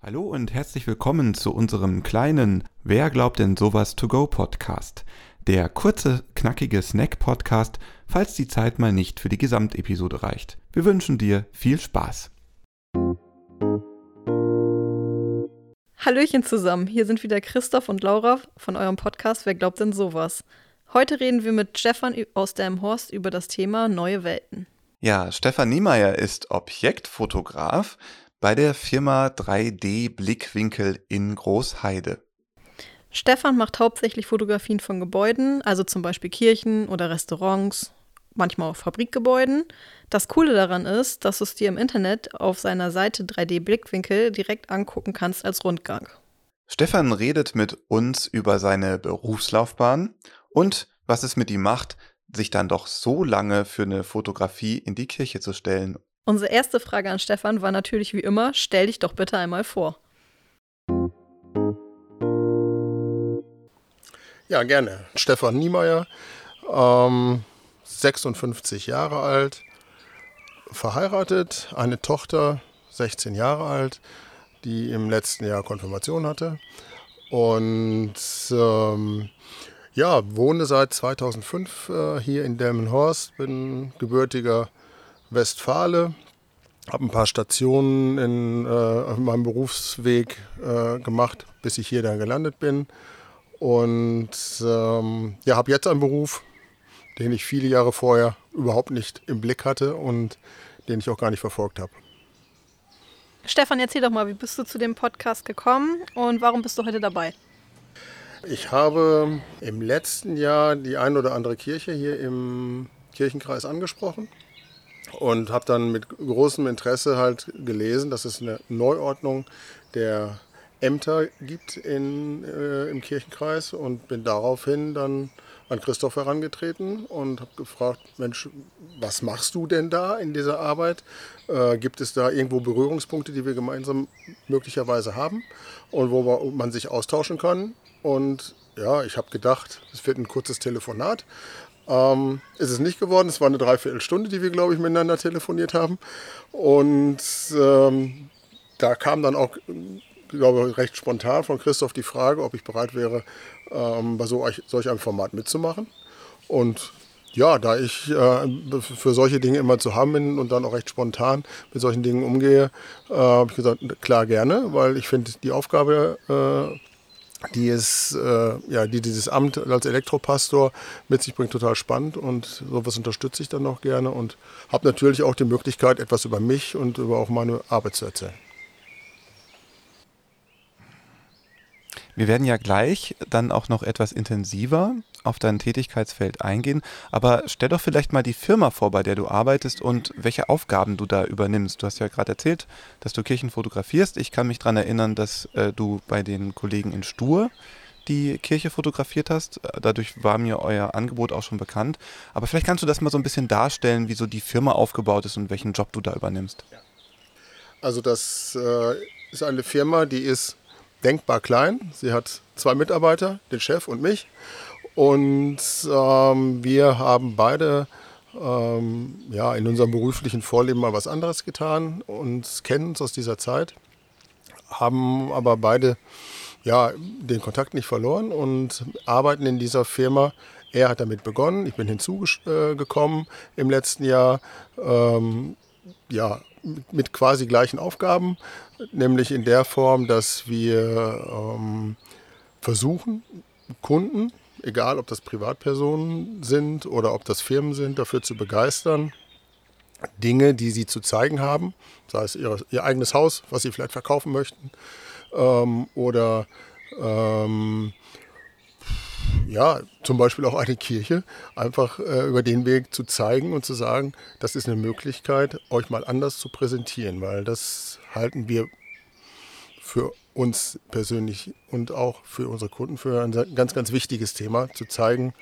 Hallo und herzlich willkommen zu unserem kleinen Wer glaubt denn sowas to go Podcast. Der kurze, knackige Snack-Podcast, falls die Zeit mal nicht für die Gesamtepisode reicht. Wir wünschen dir viel Spaß. Hallöchen zusammen, hier sind wieder Christoph und Laura von eurem Podcast Wer glaubt denn sowas? Heute reden wir mit Stefan aus Delmhorst über das Thema neue Welten. Ja, Stefan Niemeyer ist Objektfotograf bei der Firma 3D Blickwinkel in Großheide. Stefan macht hauptsächlich Fotografien von Gebäuden, also zum Beispiel Kirchen oder Restaurants, manchmal auch Fabrikgebäuden. Das Coole daran ist, dass du es dir im Internet auf seiner Seite 3D Blickwinkel direkt angucken kannst als Rundgang. Stefan redet mit uns über seine Berufslaufbahn und was es mit ihm macht, sich dann doch so lange für eine Fotografie in die Kirche zu stellen Unsere erste Frage an Stefan war natürlich wie immer, stell dich doch bitte einmal vor. Ja, gerne. Stefan Niemeyer, ähm, 56 Jahre alt, verheiratet, eine Tochter, 16 Jahre alt, die im letzten Jahr Konfirmation hatte. Und ähm, ja, wohne seit 2005 äh, hier in Delmenhorst, bin gebürtiger Westfale. Habe ein paar Stationen in, äh, auf meinem Berufsweg äh, gemacht, bis ich hier dann gelandet bin. Und ähm, ja, habe jetzt einen Beruf, den ich viele Jahre vorher überhaupt nicht im Blick hatte und den ich auch gar nicht verfolgt habe. Stefan, erzähl doch mal, wie bist du zu dem Podcast gekommen und warum bist du heute dabei? Ich habe im letzten Jahr die ein oder andere Kirche hier im Kirchenkreis angesprochen und habe dann mit großem Interesse halt gelesen, dass es eine Neuordnung der Ämter gibt in, äh, im Kirchenkreis und bin daraufhin dann an Christoph herangetreten und habe gefragt, Mensch, was machst du denn da in dieser Arbeit? Äh, gibt es da irgendwo Berührungspunkte, die wir gemeinsam möglicherweise haben und wo man sich austauschen kann? Und ja, ich habe gedacht, es wird ein kurzes Telefonat, ähm, ist es nicht geworden. Es war eine Dreiviertelstunde, die wir, glaube ich, miteinander telefoniert haben. Und ähm, da kam dann auch, glaube ich, recht spontan von Christoph die Frage, ob ich bereit wäre, ähm, bei so, solch einem Format mitzumachen. Und ja, da ich äh, für solche Dinge immer zu haben bin und dann auch recht spontan mit solchen Dingen umgehe, äh, habe ich gesagt, klar gerne, weil ich finde die Aufgabe äh, die ist, äh, ja, die dieses Amt als Elektropastor mit sich bringt, total spannend und sowas unterstütze ich dann auch gerne und habe natürlich auch die Möglichkeit, etwas über mich und über auch meine Arbeit zu erzählen. Wir werden ja gleich dann auch noch etwas intensiver auf dein Tätigkeitsfeld eingehen, aber stell doch vielleicht mal die Firma vor, bei der du arbeitest und welche Aufgaben du da übernimmst. Du hast ja gerade erzählt, dass du Kirchen fotografierst. Ich kann mich daran erinnern, dass äh, du bei den Kollegen in Stur die Kirche fotografiert hast. Dadurch war mir euer Angebot auch schon bekannt. Aber vielleicht kannst du das mal so ein bisschen darstellen, wie so die Firma aufgebaut ist und welchen Job du da übernimmst. Also das äh, ist eine Firma, die ist denkbar klein. Sie hat zwei Mitarbeiter, den Chef und mich. Und ähm, wir haben beide ähm, ja, in unserem beruflichen Vorleben mal was anderes getan und kennen uns aus dieser Zeit, haben aber beide ja, den Kontakt nicht verloren und arbeiten in dieser Firma. Er hat damit begonnen, ich bin hinzugekommen im letzten Jahr. Ähm, ja, mit quasi gleichen Aufgaben, nämlich in der Form, dass wir ähm, versuchen, Kunden, egal ob das Privatpersonen sind oder ob das Firmen sind, dafür zu begeistern, Dinge, die sie zu zeigen haben, sei es ihr, ihr eigenes Haus, was sie vielleicht verkaufen möchten, ähm, oder ähm, ja, zum Beispiel auch eine Kirche, einfach äh, über den Weg zu zeigen und zu sagen, das ist eine Möglichkeit, euch mal anders zu präsentieren, weil das halten wir für uns persönlich und auch für unsere Kunden für ein ganz, ganz wichtiges Thema, zu zeigen,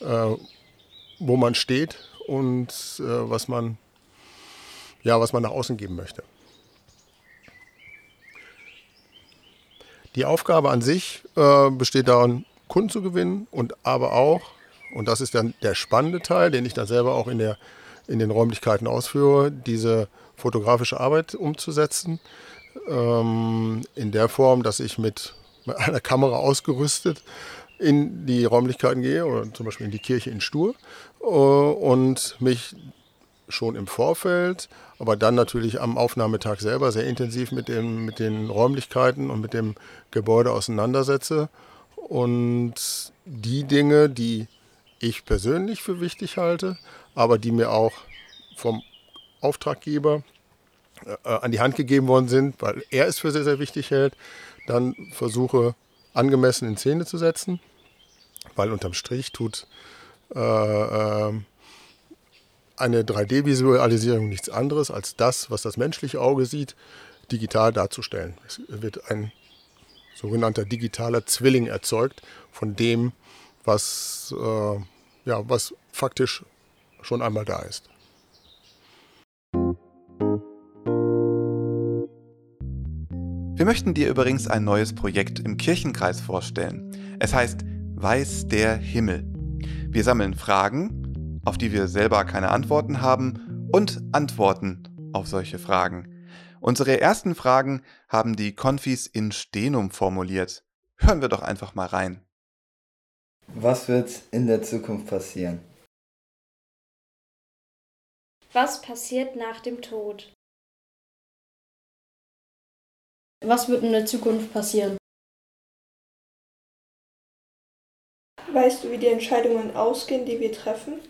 äh, wo man steht und äh, was man ja, was man nach außen geben möchte. Die Aufgabe an sich äh, besteht darin, Kunden zu gewinnen und aber auch, und das ist dann der spannende Teil, den ich dann selber auch in, der, in den Räumlichkeiten ausführe, diese fotografische Arbeit umzusetzen. ähm, in der Form, dass ich mit einer Kamera ausgerüstet in die Räumlichkeiten gehe oder zum Beispiel in die Kirche in Stur äh, und mich schon im Vorfeld, aber dann natürlich am Aufnahmetag selber sehr intensiv mit, dem, mit den Räumlichkeiten und mit dem Gebäude auseinandersetze. Und die Dinge, die ich persönlich für wichtig halte, aber die mir auch vom Auftraggeber äh, an die Hand gegeben worden sind, weil er es für sehr, sehr wichtig hält, dann versuche angemessen in Szene zu setzen, weil unterm Strich tut äh, äh, eine 3D-Visualisierung nichts anderes als das, was das menschliche Auge sieht, digital darzustellen. Es wird ein sogenannter digitaler Zwilling erzeugt von dem, was, äh, ja, was faktisch schon einmal da ist. Wir möchten dir übrigens ein neues Projekt im Kirchenkreis vorstellen. Es heißt Weiß der Himmel. Wir sammeln Fragen, auf die wir selber keine Antworten haben, und Antworten auf solche Fragen. Unsere ersten Fragen haben die Konfis in Stenum formuliert. Hören wir doch einfach mal rein. Was wird in der Zukunft passieren? Was passiert nach dem Tod? Was wird in der Zukunft passieren? Weißt du, wie die Entscheidungen ausgehen, die wir treffen?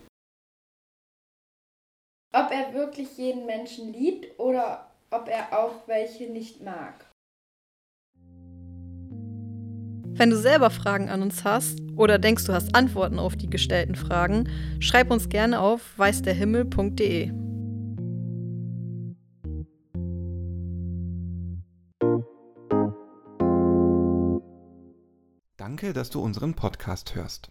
Ob er wirklich jeden Menschen liebt oder ob er auch welche nicht mag. Wenn du selber Fragen an uns hast oder denkst, du hast Antworten auf die gestellten Fragen, schreib uns gerne auf weißderhimmel.de. Danke, dass du unseren Podcast hörst.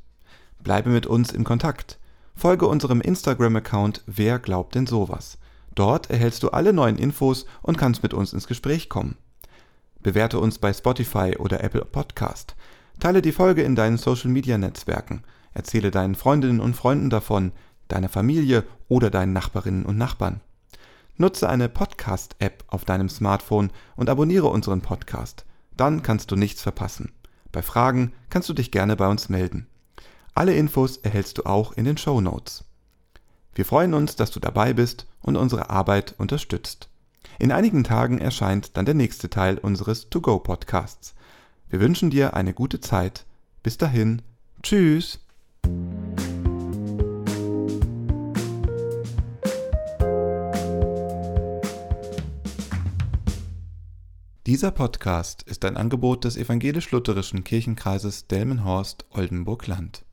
Bleibe mit uns in Kontakt. Folge unserem Instagram-Account Wer glaubt denn sowas? Dort erhältst du alle neuen Infos und kannst mit uns ins Gespräch kommen. Bewerte uns bei Spotify oder Apple Podcast. Teile die Folge in deinen Social-Media-Netzwerken. Erzähle deinen Freundinnen und Freunden davon, deiner Familie oder deinen Nachbarinnen und Nachbarn. Nutze eine Podcast-App auf deinem Smartphone und abonniere unseren Podcast. Dann kannst du nichts verpassen. Bei Fragen kannst du dich gerne bei uns melden. Alle Infos erhältst du auch in den Show Notes. Wir freuen uns, dass du dabei bist und unsere Arbeit unterstützt. In einigen Tagen erscheint dann der nächste Teil unseres To-Go-Podcasts. Wir wünschen dir eine gute Zeit. Bis dahin. Tschüss. Dieser Podcast ist ein Angebot des evangelisch-lutherischen Kirchenkreises Delmenhorst-Oldenburg-Land.